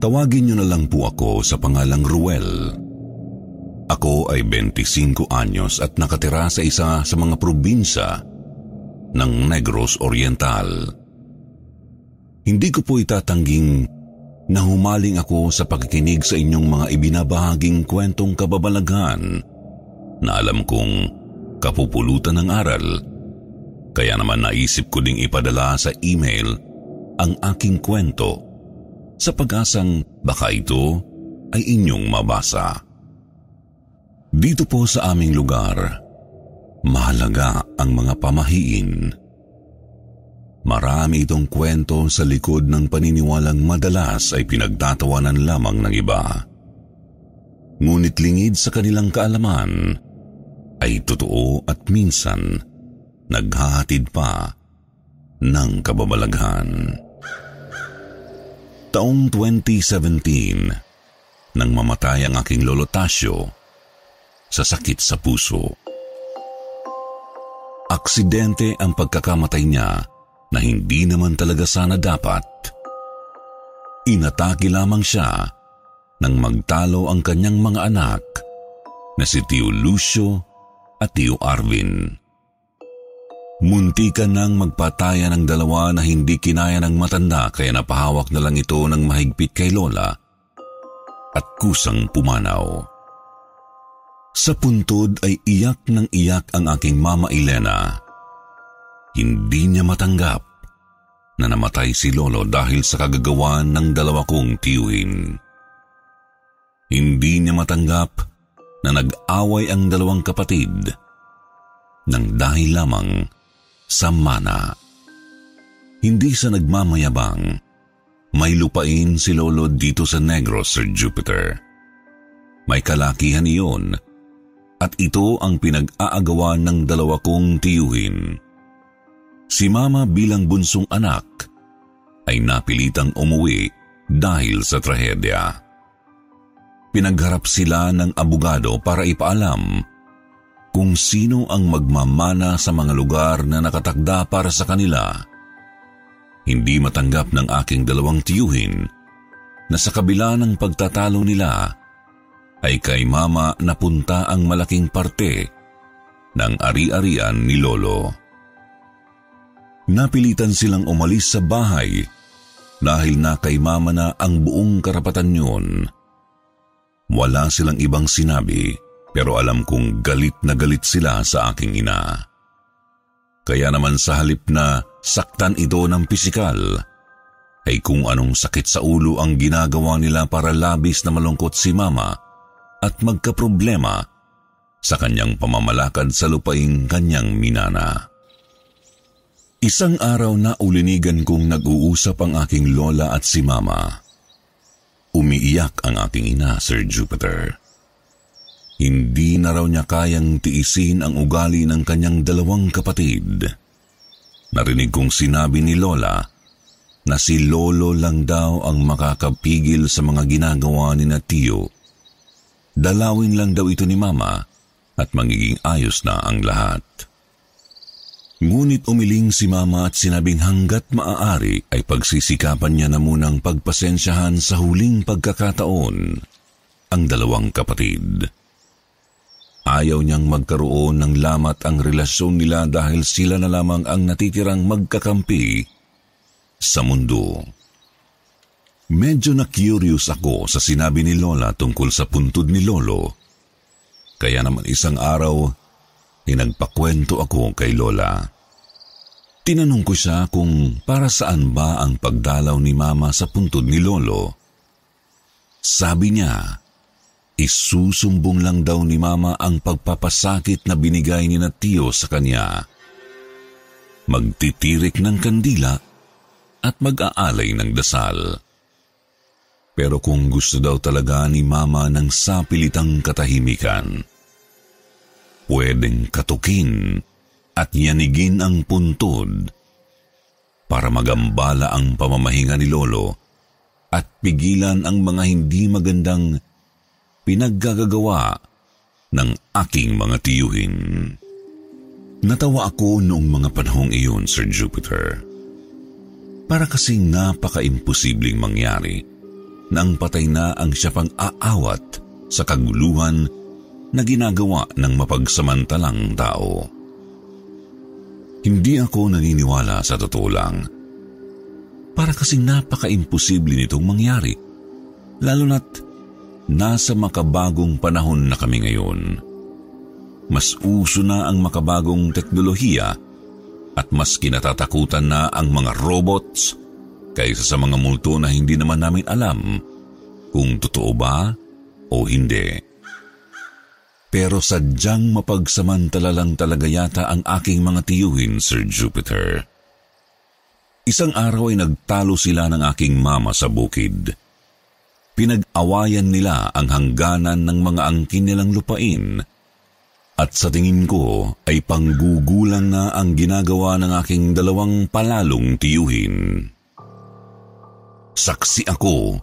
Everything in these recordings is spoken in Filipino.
Tawagin niyo na lang po ako sa pangalang Ruel. Ako ay 25 anyos at nakatira sa isa sa mga probinsya ng Negros Oriental. Hindi ko po itatangging na humaling ako sa pakikinig sa inyong mga ibinabahaging kwentong kababalaghan na alam kong kapupulutan ng aral. Kaya naman naisip ko ding ipadala sa email ang aking kwento sa pag-asang baka ito ay inyong mabasa. Dito po sa aming lugar, mahalaga ang mga pamahiin. Marami itong kwento sa likod ng paniniwalang madalas ay pinagtatawanan lamang ng iba. Ngunit lingid sa kanilang kaalaman ay totoo at minsan naghahatid pa ng kababalaghan. Taong 2017, nang mamatay ang aking lolo Tasyo sa sakit sa puso. Aksidente ang pagkakamatay niya na hindi naman talaga sana dapat. Inatake lamang siya nang magtalo ang kanyang mga anak na si Tio Lucio at Tio Arvin. Munti ka nang magpataya ng dalawa na hindi kinaya ng matanda kaya napahawak na lang ito ng mahigpit kay Lola at kusang pumanaw. Sa puntod ay iyak ng iyak ang aking mama Elena. Hindi niya matanggap na namatay si Lolo dahil sa kagagawan ng dalawa kong tiyuhin. Hindi niya matanggap na nag-away ang dalawang kapatid nang dahil lamang sa mana. Hindi sa nagmamayabang, may lupain si Lolo dito sa Negros, Sir Jupiter. May kalakihan iyon at ito ang pinag-aagawan ng dalawa kong tiyuhin. Si Mama bilang bunsong anak ay napilitang umuwi dahil sa trahedya. Pinagharap sila ng abogado para ipaalam kung sino ang magmamana sa mga lugar na nakatakda para sa kanila. Hindi matanggap ng aking dalawang tiyuhin na sa kabila ng pagtatalo nila ay kay mama napunta ang malaking parte ng ari-arian ni Lolo. Napilitan silang umalis sa bahay dahil na kay mama na ang buong karapatan yun. Wala silang ibang sinabi pero alam kong galit na galit sila sa aking ina. Kaya naman sa halip na saktan ito ng pisikal, ay kung anong sakit sa ulo ang ginagawa nila para labis na malungkot si mama at magkaproblema sa kanyang pamamalakad sa lupaing kanyang minana. Isang araw na ulinigan kong nag-uusap ang aking lola at si mama. Umiiyak ang aking ina, Sir Jupiter. Hindi na raw niya kayang tiisin ang ugali ng kanyang dalawang kapatid. Narinig kong sinabi ni Lola na si Lolo lang daw ang makakapigil sa mga ginagawa ni na Tio. Dalawin lang daw ito ni Mama at magiging ayos na ang lahat. Ngunit umiling si Mama at sinabing hanggat maaari ay pagsisikapan niya na munang pagpasensyahan sa huling pagkakataon ang dalawang kapatid. Ayaw niyang magkaroon ng lamat ang relasyon nila dahil sila na lamang ang natitirang magkakampi sa mundo. Medyo na-curious ako sa sinabi ni Lola tungkol sa puntod ni Lolo. Kaya naman isang araw, inagpakwento ako kay Lola. Tinanong ko siya kung para saan ba ang pagdalaw ni Mama sa puntod ni Lolo. Sabi niya, Isusumbong lang daw ni Mama ang pagpapasakit na binigay ni na Tio sa kanya. Magtitirik ng kandila at mag-aalay ng dasal. Pero kung gusto daw talaga ni Mama ng sapilitang katahimikan, pwedeng katukin at yanigin ang puntod para magambala ang pamamahinga ni Lolo at pigilan ang mga hindi magandang pinaggagawa ng aking mga tiyuhin. Natawa ako noong mga panahong iyon, Sir Jupiter. Para kasing napaka-imposibleng mangyari na ang patay na ang siya pang aawat sa kaguluhan na ginagawa ng mapagsamantalang tao. Hindi ako naniniwala sa totoo lang. Para kasing napaka-imposible nitong mangyari, lalo na't nasa makabagong panahon na kami ngayon. Mas uso na ang makabagong teknolohiya at mas kinatatakutan na ang mga robots kaysa sa mga multo na hindi naman namin alam kung totoo ba o hindi. Pero sadyang mapagsamantala lang talaga yata ang aking mga tiyuhin, Sir Jupiter. Isang araw ay nagtalo sila ng aking mama sa bukid. Pinag-awayan nila ang hangganan ng mga angkin nilang lupain at sa tingin ko ay panggugulang na ang ginagawa ng aking dalawang palalong tiyuhin. Saksi ako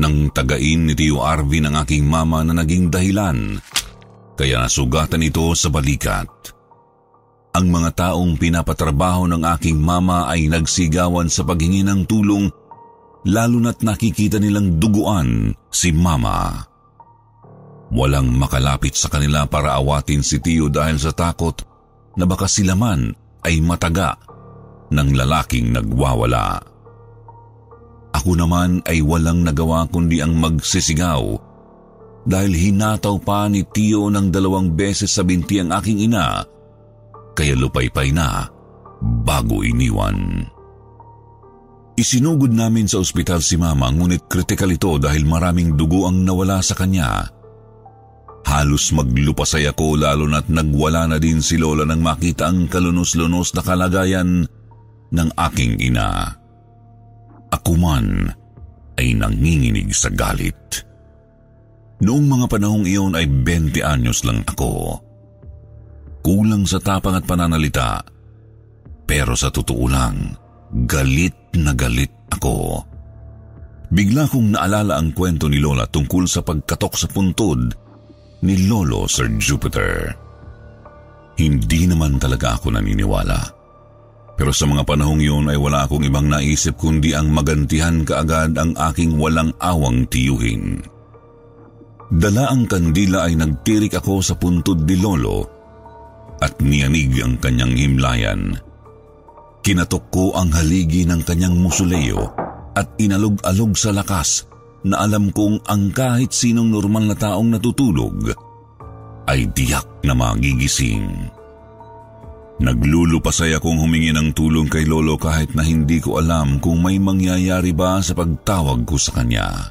nang tagain ni Tio Arvin ang aking mama na naging dahilan kaya nasugatan ito sa balikat. Ang mga taong pinapatrabaho ng aking mama ay nagsigawan sa paghingi ng tulong lalo na't nakikita nilang duguan si mama. Walang makalapit sa kanila para awatin si Tio dahil sa takot na baka sila man ay mataga ng lalaking nagwawala. Ako naman ay walang nagawa kundi ang magsisigaw dahil hinataw pa ni Tio ng dalawang beses sa binti ang aking ina kaya lupaypay na bago iniwan. Isinugod namin sa ospital si Mama ngunit kritikal ito dahil maraming dugo ang nawala sa kanya. Halos maglupasay ako lalo na't nagwala na din si Lola nang makita ang kalunos-lunos na kalagayan ng aking ina. Ako man ay nanginginig sa galit. Noong mga panahong iyon ay 20 anyos lang ako. Kulang sa tapang at pananalita, pero sa totoo lang, galit na ako. Bigla kong naalala ang kwento ni Lola tungkol sa pagkatok sa puntod ni Lolo Sir Jupiter. Hindi naman talaga ako naniniwala. Pero sa mga panahong yun ay wala akong ibang naisip kundi ang magantihan kaagad ang aking walang awang tiyuhin. Dala ang kandila ay nagtirik ako sa puntod ni Lolo at niyanig ang kanyang himlayan. Kinatok ko ang haligi ng kanyang musuleo at inalog-alog sa lakas na alam kong ang kahit sinong normal na taong natutulog ay diyak na magigising. Naglulupasay akong humingi ng tulong kay Lolo kahit na hindi ko alam kung may mangyayari ba sa pagtawag ko sa kanya.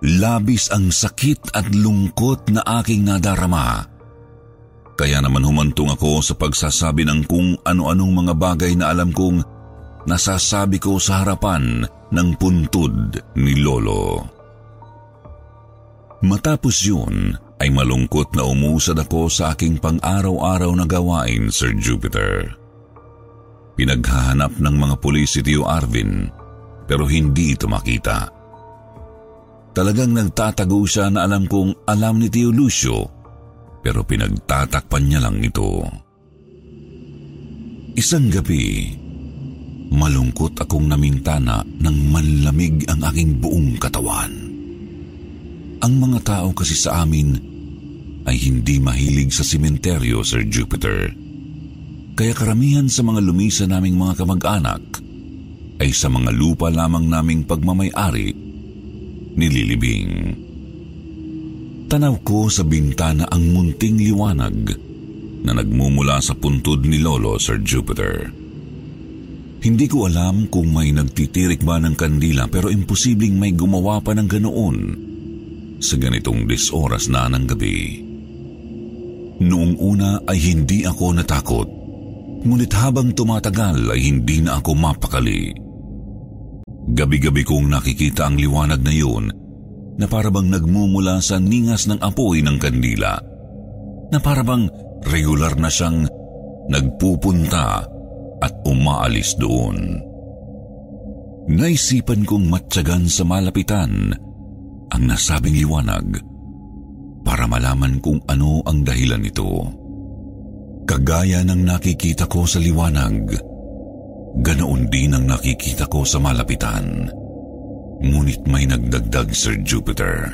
Labis ang sakit at lungkot na aking nadarama. Kaya naman humantong ako sa pagsasabi ng kung ano-anong mga bagay na alam kong nasasabi ko sa harapan ng puntod ni Lolo. Matapos yun, ay malungkot na umusad ako sa aking pang-araw-araw na gawain, Sir Jupiter. Pinaghahanap ng mga pulis si Tio Arvin pero hindi ito makita. Talagang nagtatago siya na alam kong alam ni Tio Lucio pero pinagtatakpan niya lang ito. Isang gabi, malungkot akong namintana nang manlamig ang aking buong katawan. Ang mga tao kasi sa amin ay hindi mahilig sa simenteryo, Sir Jupiter. Kaya karamihan sa mga lumisa naming mga kamag-anak ay sa mga lupa lamang naming pagmamayari nililibing. Tanaw ko sa bintana ang munting liwanag na nagmumula sa puntod ni Lolo, Sir Jupiter. Hindi ko alam kung may nagtitirik ba ng kandila pero imposibleng may gumawa pa ng ganoon sa ganitong disoras na ng gabi. Noong una ay hindi ako natakot, ngunit habang tumatagal ay hindi na ako mapakali. Gabi-gabi kong nakikita ang liwanag na yun na parabang nagmumula sa ningas ng apoy ng kandila. Na parabang regular na siyang nagpupunta at umaalis doon. Naisipan kong matyagan sa malapitan ang nasabing liwanag para malaman kung ano ang dahilan nito. Kagaya ng nakikita ko sa liwanag, ganoon din ang nakikita ko sa malapitan. Ngunit may nagdagdag, Sir Jupiter.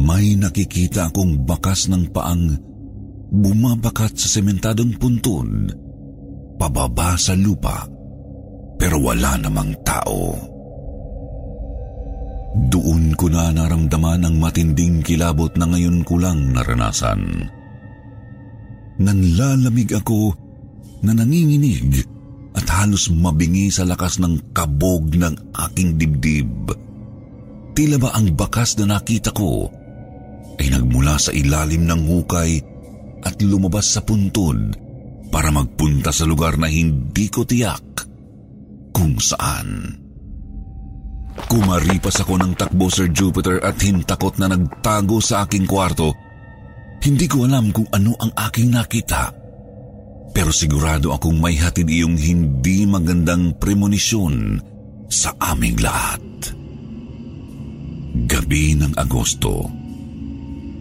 May nakikita akong bakas ng paang bumabakat sa sementadong puntod, pababa sa lupa, pero wala namang tao. Doon ko na naramdaman ang matinding kilabot na ngayon ko lang naranasan. Nanlalamig ako na nanginginig halos mabingi sa lakas ng kabog ng aking dibdib. Tila ba ang bakas na nakita ko ay nagmula sa ilalim ng hukay at lumabas sa puntod para magpunta sa lugar na hindi ko tiyak kung saan. Kumaripas ako ng takbo Sir Jupiter at hintakot na nagtago sa aking kwarto. Hindi ko alam kung ano ang aking nakita pero sigurado akong may hatid iyong hindi magandang premonisyon sa aming lahat. Gabi ng Agosto,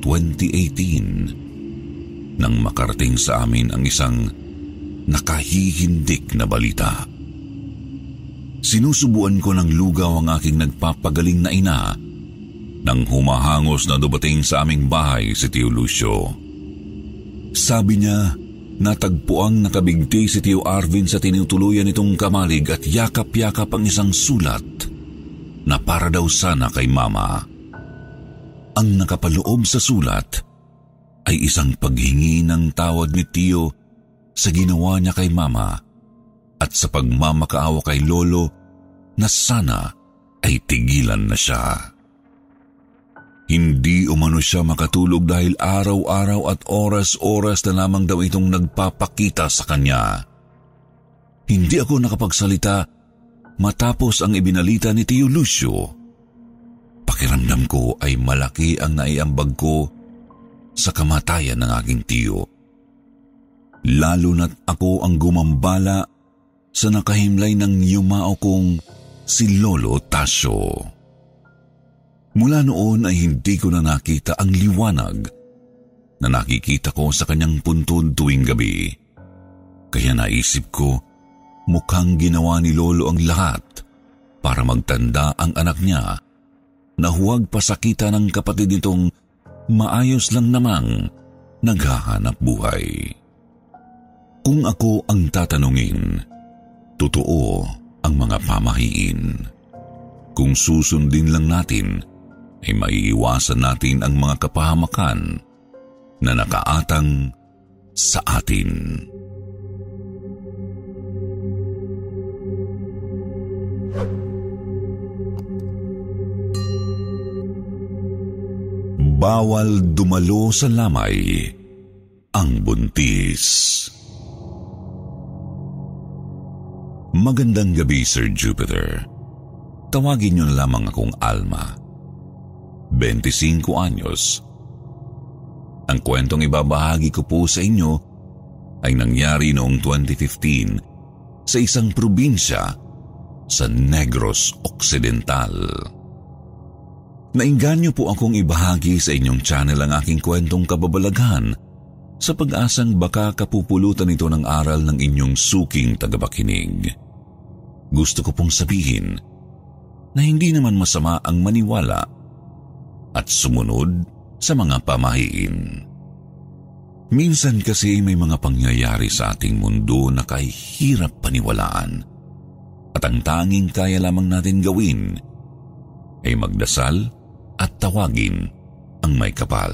2018, nang makarating sa amin ang isang nakahihindik na balita. Sinusubuan ko ng lugaw ang aking nagpapagaling na ina nang humahangos na dumating sa aming bahay si Tio Lucio. Sabi niya, Natagpuang nakabigti si Tio Arvin sa tinutuluyan nitong kamalig at yakap-yakap ang isang sulat na para daw sana kay Mama. Ang nakapaloob sa sulat ay isang paghingi ng tawad ni Tio sa ginawa niya kay Mama at sa pagmamakaawa kay Lolo na sana ay tigilan na siya. Hindi umano siya makatulog dahil araw-araw at oras-oras na lamang daw itong nagpapakita sa kanya. Hindi ako nakapagsalita matapos ang ibinalita ni Tio Lucio. Pakiramdam ko ay malaki ang naiambag ko sa kamatayan ng aking tiyo. Lalo na't ako ang gumambala sa nakahimlay ng yumao kong si Lolo Tasio. Mula noon ay hindi ko na nakita ang liwanag na nakikita ko sa kanyang puntod tuwing gabi. Kaya naisip ko, mukhang ginawa ni Lolo ang lahat para magtanda ang anak niya na huwag pasakita ng kapatid nitong maayos lang namang naghahanap buhay. Kung ako ang tatanungin, totoo ang mga pamahiin. Kung susundin lang natin ay maiiwasan natin ang mga kapahamakan na nakaatang sa atin. Bawal dumalo sa lamay ang buntis. Magandang gabi, Sir Jupiter. Tawagin niyo lamang akong Alma. 25 anyos. Ang kwentong ibabahagi ko po sa inyo ay nangyari noong 2015 sa isang probinsya sa Negros Occidental. Nainganyo po akong ibahagi sa inyong channel ang aking kwentong kababalaghan sa pag-asang baka kapupulutan ito ng aral ng inyong suking tagabakinig. Gusto ko pong sabihin na hindi naman masama ang maniwala at sumunod sa mga pamahiin. Minsan kasi may mga pangyayari sa ating mundo na kahirap paniwalaan at ang tanging kaya lamang natin gawin ay magdasal at tawagin ang may kapal.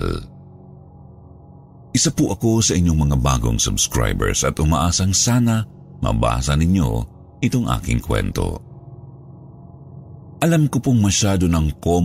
Isa po ako sa inyong mga bagong subscribers at umaasang sana mabasa ninyo itong aking kwento. Alam ko pong masyado ng kom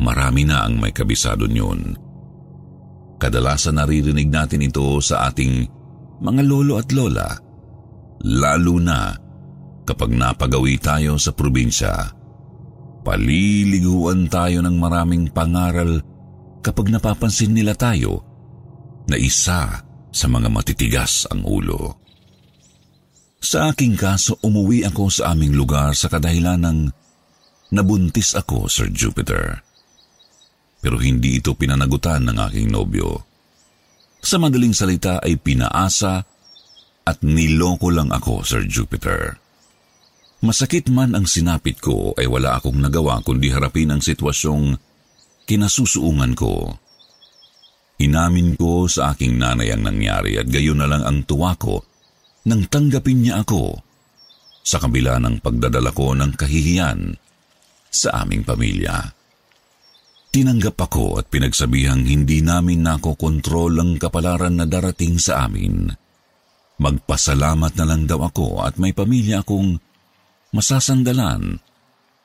marami na ang may kabisado niyon. Kadalasan naririnig natin ito sa ating mga lolo at lola, lalo na kapag napagawi tayo sa probinsya. Paliliguan tayo ng maraming pangaral kapag napapansin nila tayo na isa sa mga matitigas ang ulo. Sa aking kaso, umuwi ako sa aming lugar sa kadahilan ng nabuntis ako, Sir Jupiter. Pero hindi ito pinanagutan ng aking nobyo. Sa madaling salita ay pinaasa at niloko lang ako, Sir Jupiter. Masakit man ang sinapit ko ay wala akong nagawa kundi harapin ang sitwasyong kinasusuungan ko. Inamin ko sa aking nanay ang nangyari at gayon na lang ang tuwa ko nang tanggapin niya ako sa kabila ng pagdadala ko ng kahihiyan sa aming pamilya. Tinanggap ako at pinagsabihang hindi namin nakokontrol ang kapalaran na darating sa amin. Magpasalamat na lang daw ako at may pamilya akong masasandalan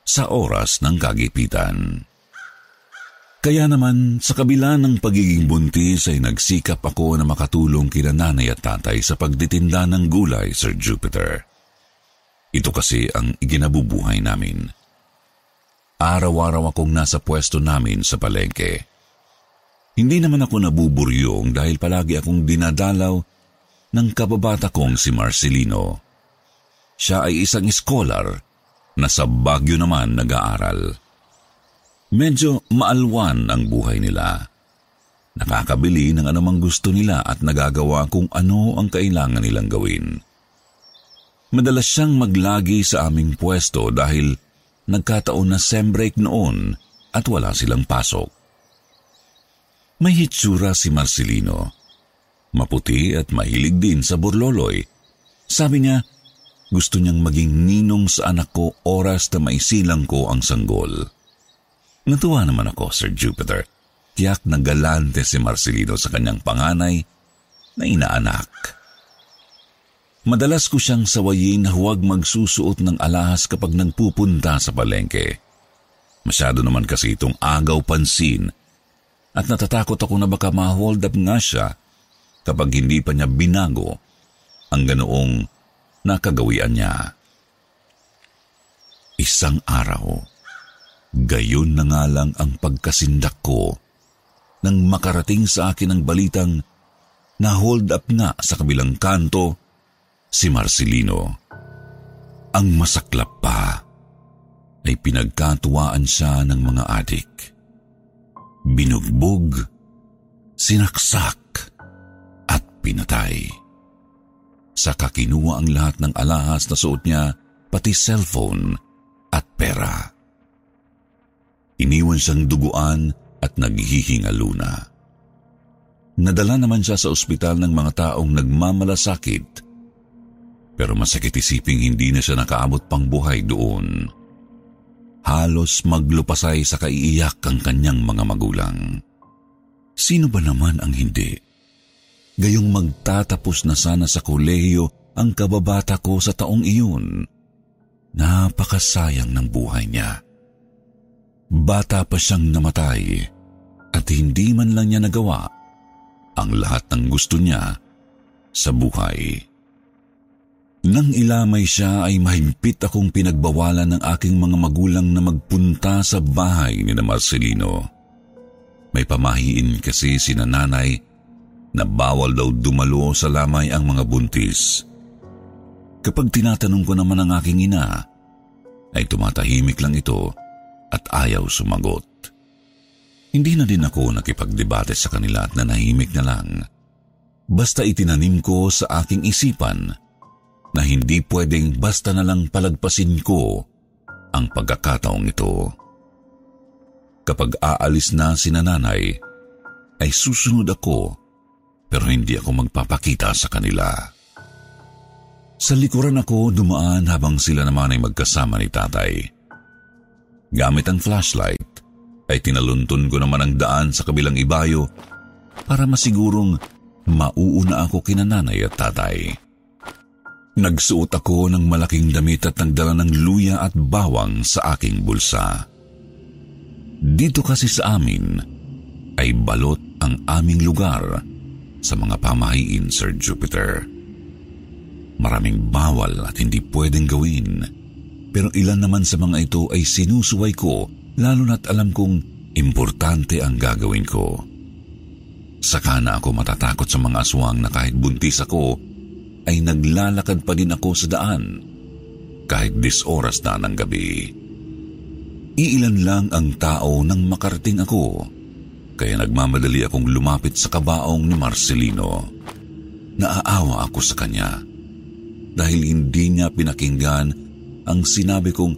sa oras ng kagipitan. Kaya naman, sa kabila ng pagiging buntis ay nagsikap ako na makatulong kina nanay at tatay sa pagtitinda ng gulay, Sir Jupiter. Ito kasi ang iginabubuhay namin. Araw-araw akong nasa pwesto namin sa palengke. Hindi naman ako nabuburyong dahil palagi akong dinadalaw ng kababata kong si Marcelino. Siya ay isang scholar na sa Baguio naman nag-aaral. Medyo maalwan ang buhay nila. Nakakabili ng anumang gusto nila at nagagawa kung ano ang kailangan nilang gawin. Madalas siyang maglagi sa aming pwesto dahil nagkataon na sem break noon at wala silang pasok. May hitsura si Marcelino. Maputi at mahilig din sa burloloy. Sabi niya, gusto niyang maging ninong sa anak ko oras na maisilang ko ang sanggol. Natuwa naman ako, Sir Jupiter. Tiyak na galante si Marcelino sa kanyang panganay na inaanak. Madalas ko siyang sawayin na huwag magsusuot ng alahas kapag nagpupunta sa palengke. Masyado naman kasi itong agaw pansin at natatakot ako na baka ma-hold up nga siya kapag hindi pa niya binago ang ganoong nakagawian niya. Isang araw, Gayon na nga lang ang pagkasindak ko nang makarating sa akin ang balitang na hold up nga sa kabilang kanto si Marcelino. Ang masaklap pa ay pinagkatuwaan siya ng mga adik. Binugbog, sinaksak at pinatay. Saka kinuha ang lahat ng alahas na suot niya pati cellphone at pera. Iniwan siyang duguan at naghihingaluna. Nadala naman siya sa ospital ng mga taong nagmamalasakit pero masakit isiping hindi na siya nakaabot pang buhay doon. Halos maglupasay sa kaiiyak ang kanyang mga magulang. Sino ba naman ang hindi? Gayong magtatapos na sana sa kolehiyo ang kababata ko sa taong iyon. Napakasayang ng buhay niya. Bata pa siyang namatay at hindi man lang niya nagawa ang lahat ng gusto niya sa buhay. Nang ilamay siya ay mahigpit akong pinagbawalan ng aking mga magulang na magpunta sa bahay ni na Marcelino. May pamahiin kasi si nanay na bawal daw dumalo sa lamay ang mga buntis. Kapag tinatanong ko naman ang aking ina, ay tumatahimik lang ito at ayaw sumagot. Hindi na din ako nakipagdebate sa kanila at nanahimik na lang. Basta itinanim ko sa aking isipan na hindi pwedeng basta na lang palagpasin ko ang pagkakataong ito. Kapag aalis na si nanay, ay susunod ako pero hindi ako magpapakita sa kanila. Sa likuran ako dumaan habang sila naman ay magkasama ni tatay. Gamit ang flashlight, ay tinaluntun ko naman ang daan sa kabilang ibayo para masigurong mauuna ako kina nanay at tatay. Nagsuot ako ng malaking damit at nagdala ng luya at bawang sa aking bulsa. Dito kasi sa amin ay balot ang aming lugar sa mga pamahiin, Sir Jupiter. Maraming bawal at hindi pwedeng gawin. Pero ilan naman sa mga ito ay sinusuway ko lalo na't alam kong importante ang gagawin ko. Saka na ako matatakot sa mga aswang na kahit buntis ako ay naglalakad pa din ako sa daan kahit dis oras na ng gabi. Iilan lang ang tao nang makarating ako kaya nagmamadali akong lumapit sa kabaong ni Marcelino. Naaawa ako sa kanya dahil hindi niya pinakinggan ang sinabi kong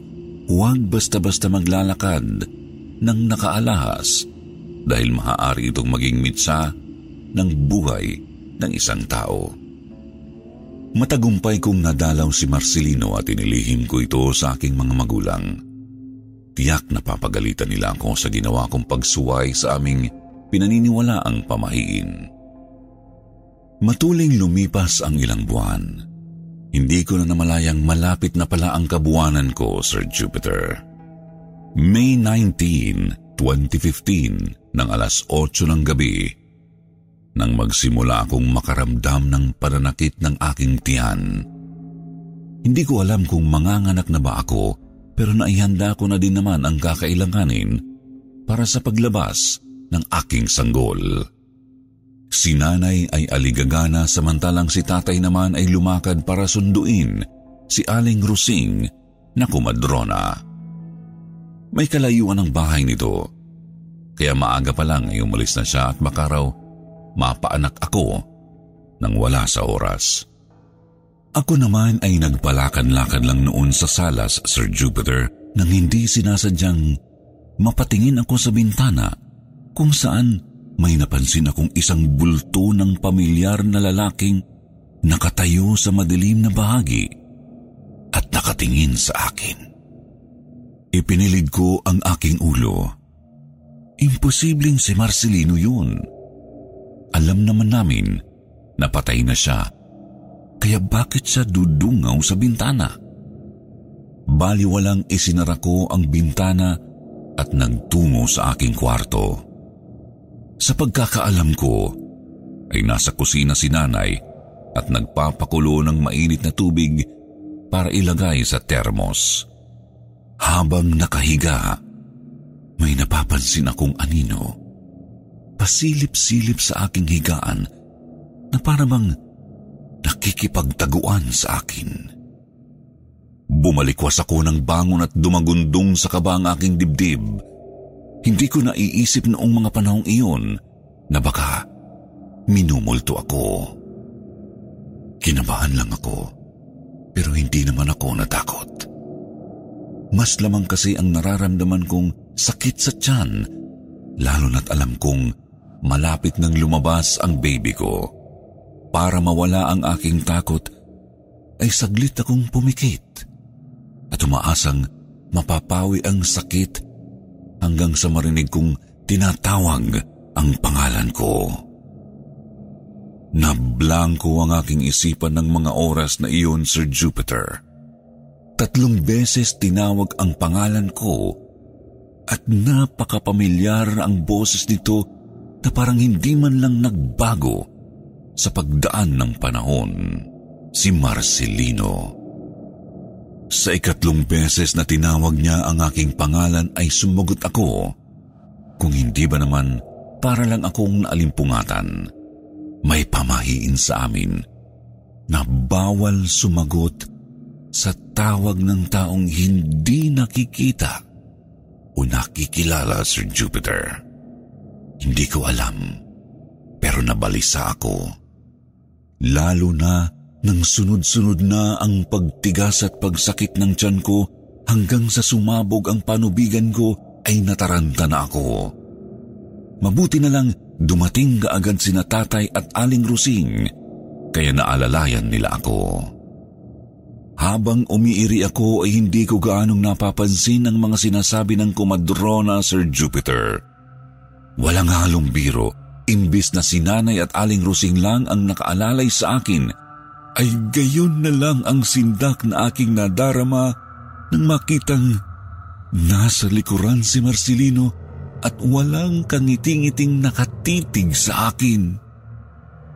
huwag basta-basta maglalakad ng nakaalahas dahil maaari itong maging mitsa ng buhay ng isang tao. Matagumpay kong nadalaw si Marcelino at inilihim ko ito sa aking mga magulang. Tiyak na papagalitan nila ako sa ginawa kong pagsuway sa aming pinaniniwalaang pamahiin. Matuling lumipas ang ilang buwan. Hindi ko na namalayang malapit na pala ang kabuwanan ko, Sir Jupiter. May 19, 2015, ng alas 8 ng gabi, nang magsimula akong makaramdam ng pananakit ng aking tiyan. Hindi ko alam kung manganganak na ba ako pero naihanda ko na din naman ang kakailanganin para sa paglabas ng aking sanggol. Si nanay ay aligagana samantalang si tatay naman ay lumakad para sunduin si Aling Rusing na kumadrona. May kalayuan ang bahay nito, kaya maaga pa lang ay umalis na siya at makaraw mapaanak ako nang wala sa oras. Ako naman ay nagpalakan-lakan lang noon sa salas, Sir Jupiter, nang hindi sinasadyang mapatingin ako sa bintana kung saan may napansin akong isang bulto ng pamilyar na lalaking nakatayo sa madilim na bahagi at nakatingin sa akin. Ipinilid ko ang aking ulo. Imposibleng si Marcelino yun. Alam naman namin na patay na siya, kaya bakit siya dudungaw sa bintana? Baliwalang isinara ko ang bintana at nagtungo sa aking kwarto. Sa pagkakaalam ko, ay nasa kusina si nanay at nagpapakulo ng mainit na tubig para ilagay sa termos. Habang nakahiga, may napapansin akong anino pasilip-silip sa aking higaan na parang nakikipagtaguan sa akin. Bumalikwas ako ng bangon at dumagundong sa kaba ang aking dibdib. Hindi ko naiisip noong mga panahong iyon na baka minumulto ako. Kinabahan lang ako, pero hindi naman ako natakot. Mas lamang kasi ang nararamdaman kong sakit sa tiyan, lalo na't alam kong malapit nang lumabas ang baby ko. Para mawala ang aking takot, ay saglit akong pumikit at umaasang mapapawi ang sakit hanggang sa marinig kong tinatawag ang pangalan ko. Nablangko ang aking isipan ng mga oras na iyon, Sir Jupiter. Tatlong beses tinawag ang pangalan ko at napakapamilyar ang boses nito na parang hindi man lang nagbago sa pagdaan ng panahon. Si Marcelino. Sa ikatlong beses na tinawag niya ang aking pangalan ay sumugot ako. Kung hindi ba naman para lang akong naalimpungatan. May pamahiin sa amin na bawal sumagot sa tawag ng taong hindi nakikita o nakikilala, Sir Jupiter. Hindi ko alam, pero nabalisa ako. Lalo na nang sunod-sunod na ang pagtigas at pagsakit ng tiyan ko hanggang sa sumabog ang panubigan ko ay nataranta na ako. Mabuti na lang dumating kaagad sina tatay at aling rusing kaya naalalayan nila ako. Habang umiiri ako ay hindi ko gaanong napapansin ang mga sinasabi ng kumadrona Sir Jupiter. Walang halong biro, imbis na sinanay at aling rusing lang ang nakaalalay sa akin ay gayon na lang ang sindak na aking nadarama nang makitang nasa likuran si Marcelino at walang kangiting-iting nakatitig sa akin.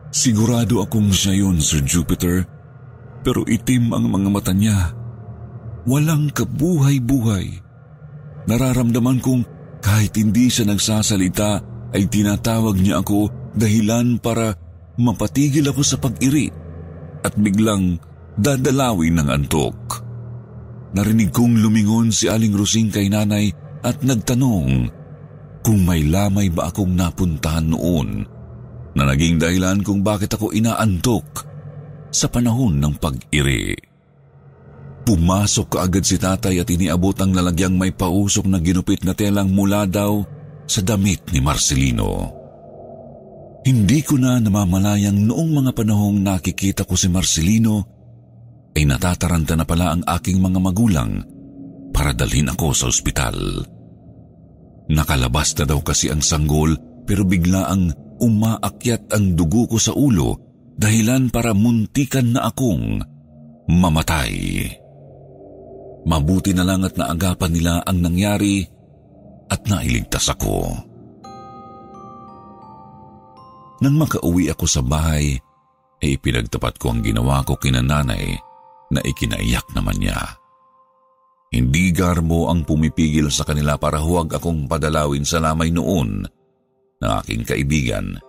Sigurado akong siya yun, Sir Jupiter, pero itim ang mga mata niya. Walang kabuhay-buhay. Nararamdaman kong kahit hindi siya nagsasalita ay tinatawag niya ako dahilan para mapatigil ako sa pag-iri at biglang dadalawin ng antok. Narinig kong lumingon si Aling Rosing kay nanay at nagtanong kung may lamay ba akong napuntahan noon na naging dahilan kung bakit ako inaantok sa panahon ng pag-iri. Pumasok kaagad si tatay at iniabot ang lalagyang may pausok na ginupit na telang mula daw sa damit ni Marcelino. Hindi ko na namamalayang noong mga panahong nakikita ko si Marcelino ay natataranta na pala ang aking mga magulang para dalhin ako sa ospital. Nakalabas na daw kasi ang sanggol pero bigla ang umaakyat ang dugo ko sa ulo dahilan para muntikan na akong mamatay. Mabuti na lang at naagapan nila ang nangyari at nailigtas ako. Nang makauwi ako sa bahay, ay ipinagtapat ko ang ginawa ko kina nanay na ikinaiyak naman niya. Hindi garmo ang pumipigil sa kanila para huwag akong padalawin sa lamay noon ng aking kaibigan,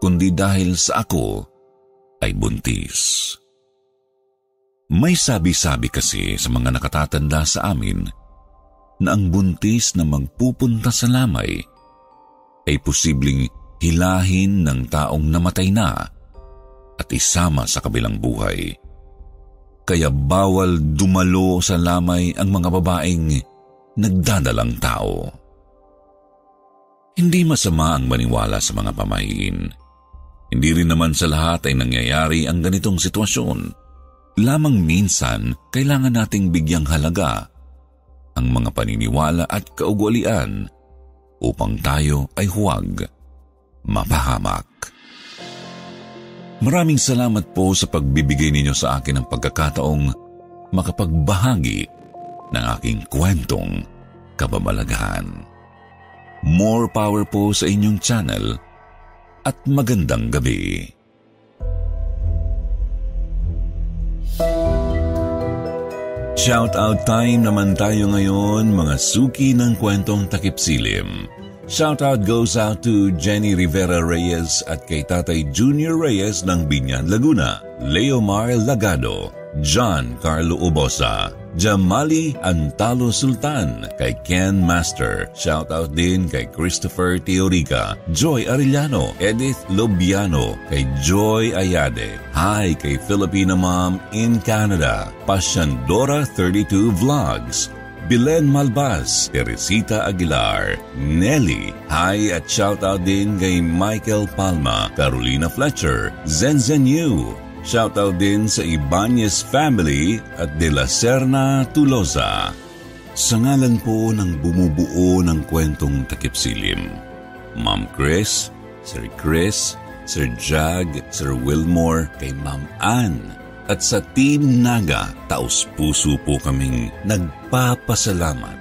kundi dahil sa ako ay buntis. May sabi-sabi kasi sa mga nakatatanda sa amin na ang buntis na magpupunta sa lamay ay posibleng hilahin ng taong namatay na at isama sa kabilang buhay. Kaya bawal dumalo sa lamay ang mga babaeng nagdadalang tao. Hindi masama ang maniwala sa mga pamahiin. Hindi rin naman sa lahat ay nangyayari ang ganitong sitwasyon. Lamang minsan, kailangan nating bigyang halaga ang mga paniniwala at kaugalian upang tayo ay huwag mapahamak. Maraming salamat po sa pagbibigay ninyo sa akin ng pagkakataong makapagbahagi ng aking kwentong kababalaghan. More power po sa inyong channel at magandang gabi. Shout out time naman tayo ngayon mga suki ng kwentong takip silim. Shoutout goes out to Jenny Rivera Reyes at kay Tatay Junior Reyes ng Binyan, Laguna, Leomar Lagado, John Carlo Ubosa, Jamali Antalo Sultan, kay Ken Master. Shoutout din kay Christopher Teorica, Joy Arellano, Edith Lobiano, kay Joy Ayade. Hi kay Filipina Mom in Canada, Pasyandora 32 Vlogs, Bilen Malbas, Teresita Aguilar, Nelly, hi at shoutout din kay Michael Palma, Carolina Fletcher, Zenzen Yu, shoutout din sa Ibanez family at De La Serna, Tulosa. Sa ngalan po ng bumubuo ng kwentong takipsilim, Ma'am Chris, Sir Chris, Sir Jag, Sir Wilmore, kay Ma'am Ann, at sa Team Naga, taos puso po kaming nagpapasalamat.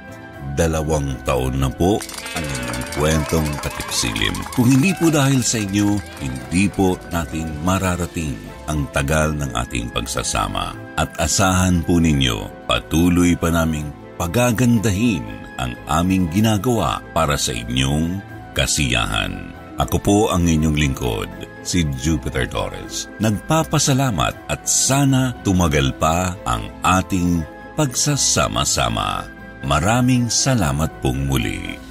Dalawang taon na po ang inyong kwentong katipsilim. Kung hindi po dahil sa inyo, hindi po natin mararating ang tagal ng ating pagsasama. At asahan po ninyo, patuloy pa naming pagagandahin ang aming ginagawa para sa inyong kasiyahan. Ako po ang inyong lingkod, si Jupiter Torres. Nagpapasalamat at sana tumagal pa ang ating pagsasama-sama. Maraming salamat pong muli.